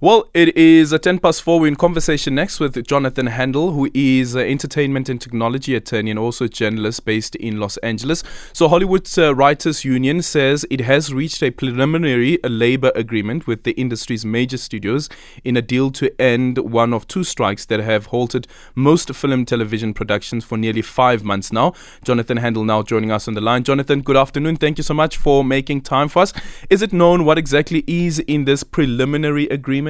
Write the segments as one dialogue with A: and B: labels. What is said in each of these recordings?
A: Well, it is a 10 past 4. We're in conversation next with Jonathan Handel, who is an entertainment and technology attorney and also a journalist based in Los Angeles. So, Hollywood's uh, Writers Union says it has reached a preliminary labor agreement with the industry's major studios in a deal to end one of two strikes that have halted most film television productions for nearly five months now. Jonathan Handel now joining us on the line. Jonathan, good afternoon. Thank you so much for making time for us. Is it known what exactly is in this preliminary agreement?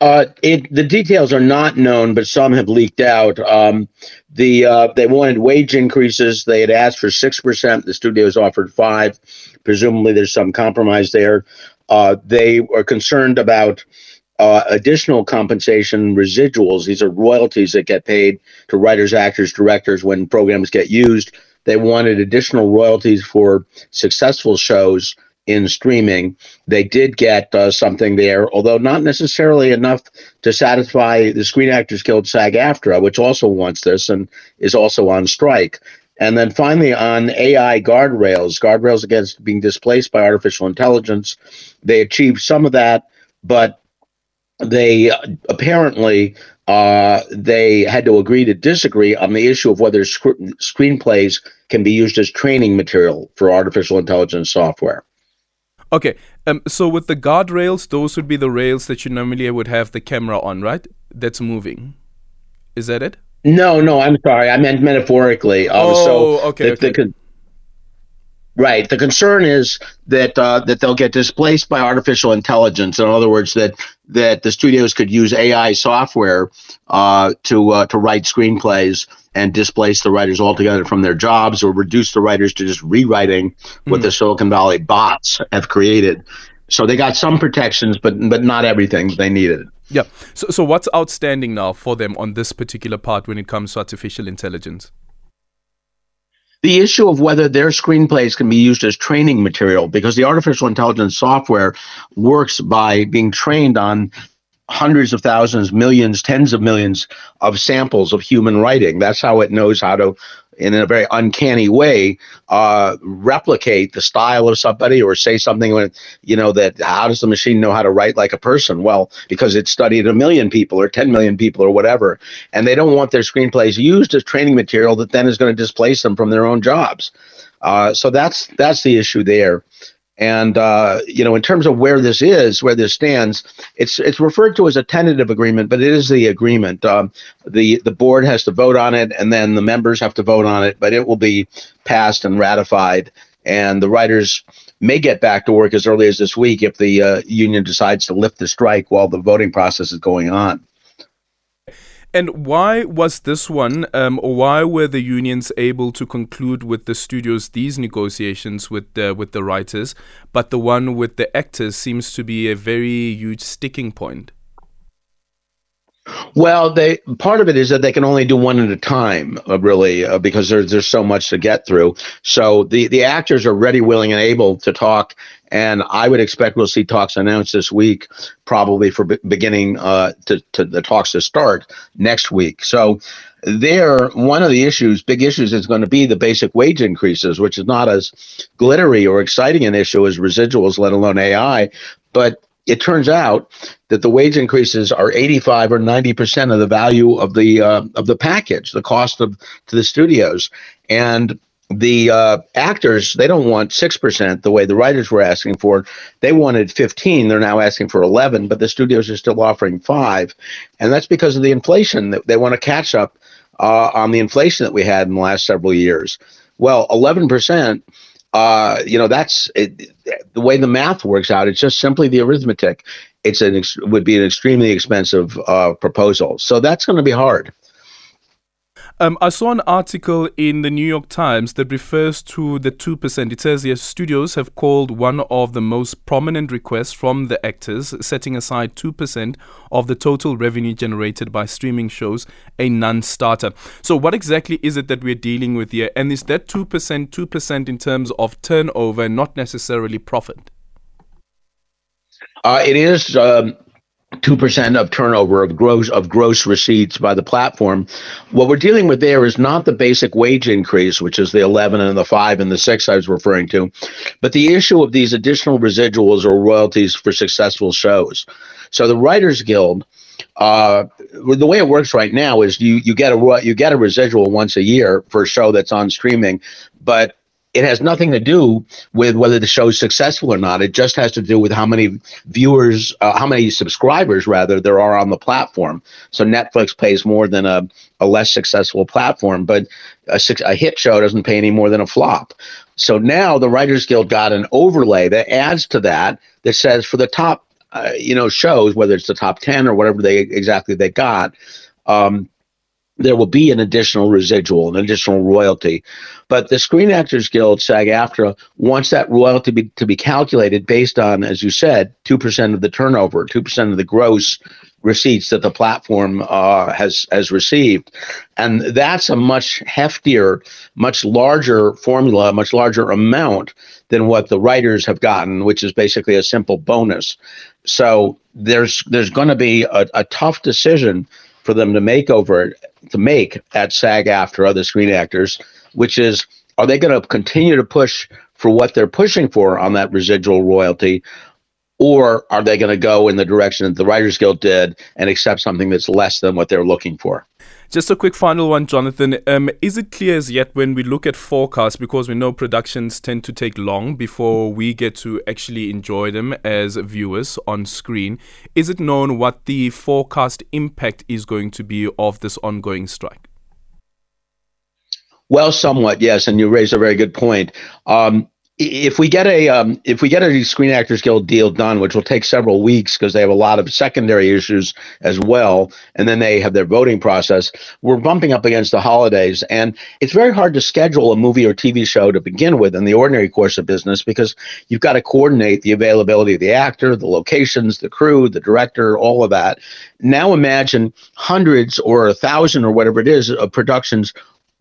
B: Uh, it, the details are not known, but some have leaked out. Um, the uh, they wanted wage increases. They had asked for six percent. The studios offered five. Presumably, there's some compromise there. Uh, they are concerned about uh, additional compensation residuals. These are royalties that get paid to writers, actors, directors when programs get used. They wanted additional royalties for successful shows in streaming. They did get uh, something there, although not necessarily enough to satisfy the Screen Actors Guild SAG AFTRA, which also wants this and is also on strike. And then finally, on AI guardrails, guardrails against being displaced by artificial intelligence, they achieved some of that, but they apparently uh, they had to agree to disagree on the issue of whether sc- screenplays can be used as training material for artificial intelligence software.
A: Okay, um, so with the guardrails, those would be the rails that you normally would have the camera on, right? That's moving. Is that it?
B: No, no, I'm sorry. I meant metaphorically.
A: Um, oh, so okay. The, okay.
B: The, right. The concern is that uh, that they'll get displaced by artificial intelligence. In other words, that that the studios could use AI software uh, to uh, to write screenplays and displace the writers altogether from their jobs or reduce the writers to just rewriting what mm. the Silicon Valley bots have created. So they got some protections, but but not everything they needed.
A: Yeah. So so what's outstanding now for them on this particular part when it comes to artificial intelligence?
B: The issue of whether their screenplays can be used as training material because the artificial intelligence software works by being trained on hundreds of thousands, millions, tens of millions of samples of human writing. That's how it knows how to, in a very uncanny way, uh, replicate the style of somebody or say something when, you know, that how does the machine know how to write like a person? Well, because it studied a million people or 10 million people or whatever. And they don't want their screenplays used as training material that then is going to displace them from their own jobs. Uh, so that's that's the issue there. And uh, you know, in terms of where this is, where this stands, it's it's referred to as a tentative agreement, but it is the agreement. Um, the the board has to vote on it, and then the members have to vote on it. But it will be passed and ratified, and the writers may get back to work as early as this week if the uh, union decides to lift the strike while the voting process is going on.
A: And why was this one, um, or why were the unions able to conclude with the studios these negotiations with the, with the writers, but the one with the actors seems to be a very huge sticking point?
B: Well, they part of it is that they can only do one at a time, uh, really, uh, because there's there's so much to get through. So the the actors are ready, willing, and able to talk, and I would expect we'll see talks announced this week, probably for be- beginning uh, to to the talks to start next week. So there, one of the issues, big issues, is going to be the basic wage increases, which is not as glittery or exciting an issue as residuals, let alone AI, but it turns out that the wage increases are 85 or 90 percent of the value of the uh, of the package, the cost of to the studios, and the uh, actors they don't want six percent the way the writers were asking for. They wanted 15. They're now asking for 11, but the studios are still offering five, and that's because of the inflation that they want to catch up uh, on the inflation that we had in the last several years. Well, 11 percent uh, you know, that's it, the way the math works out. It's just simply the arithmetic. It's an would be an extremely expensive uh, proposal. So that's going to be hard.
A: Um, I saw an article in the New York Times that refers to the 2%. It says the studios have called one of the most prominent requests from the actors, setting aside 2% of the total revenue generated by streaming shows, a non starter. So, what exactly is it that we're dealing with here? And is that 2% 2% in terms of turnover, not necessarily profit?
B: Uh, it is. Um two percent of turnover of gross of gross receipts by the platform. What we're dealing with there is not the basic wage increase, which is the eleven and the five and the six I was referring to, but the issue of these additional residuals or royalties for successful shows. So the Writers Guild. Uh, the way it works right now is you you get a you get a residual once a year for a show that's on streaming, but it has nothing to do with whether the show is successful or not. It just has to do with how many viewers, uh, how many subscribers, rather, there are on the platform. So Netflix pays more than a, a less successful platform, but a, a hit show doesn't pay any more than a flop. So now the Writers Guild got an overlay that adds to that that says for the top, uh, you know, shows, whether it's the top 10 or whatever they exactly they got, um, there will be an additional residual, an additional royalty. But the Screen Actors Guild, SAG AFTRA, wants that royalty be, to be calculated based on, as you said, 2% of the turnover, 2% of the gross receipts that the platform uh, has has received, and that's a much heftier, much larger formula, much larger amount than what the writers have gotten, which is basically a simple bonus. So there's there's going to be a, a tough decision for them to make over to make at SAG AFTRA other screen actors, which is are they going to continue to push for what they're pushing for on that residual royalty, or are they going to go in the direction that the Writers Guild did and accept something that's less than what they're looking for?
A: Just a quick final one, Jonathan. Um, is it clear as yet when we look at forecasts, because we know productions tend to take long before we get to actually enjoy them as viewers on screen? Is it known what the forecast impact is going to be of this ongoing strike?
B: Well, somewhat, yes, and you raise a very good point. Um, if we get a um, if we get a Screen Actors Guild deal done, which will take several weeks because they have a lot of secondary issues as well, and then they have their voting process, we're bumping up against the holidays, and it's very hard to schedule a movie or TV show to begin with in the ordinary course of business because you've got to coordinate the availability of the actor, the locations, the crew, the director, all of that. Now imagine hundreds or a thousand or whatever it is of productions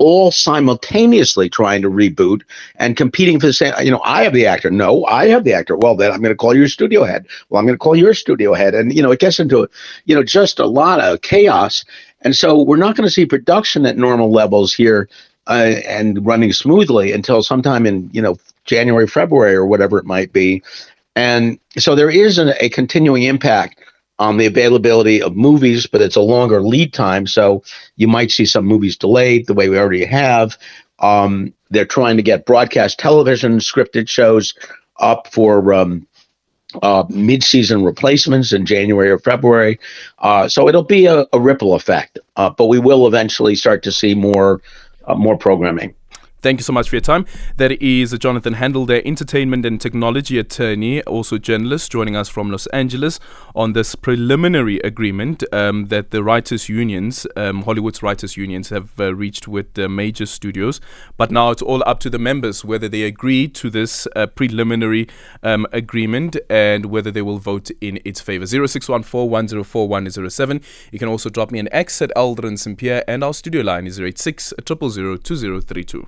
B: all simultaneously trying to reboot and competing for the same. You know, I have the actor. No, I have the actor. Well, then I'm going to call your studio head. Well, I'm going to call your studio head, and you know, it gets into you know just a lot of chaos. And so we're not going to see production at normal levels here uh, and running smoothly until sometime in you know January, February, or whatever it might be. And so there is an, a continuing impact on the availability of movies, but it's a longer lead time. So you might see some movies delayed the way we already have. Um, they're trying to get broadcast television scripted shows up for um, uh, mid-season replacements in January or February. Uh, so it'll be a, a ripple effect, uh, but we will eventually start to see more uh, more programming.
A: Thank you so much for your time. That is Jonathan Handel, their entertainment and technology attorney, also journalist, joining us from Los Angeles on this preliminary agreement um, that the writers' unions, um, Hollywood's writers' unions, have uh, reached with the major studios. But now it's all up to the members whether they agree to this uh, preliminary um, agreement and whether they will vote in its favor. 0614 You can also drop me an X at Aldrin Sampear, and our studio line is 086 000 2032.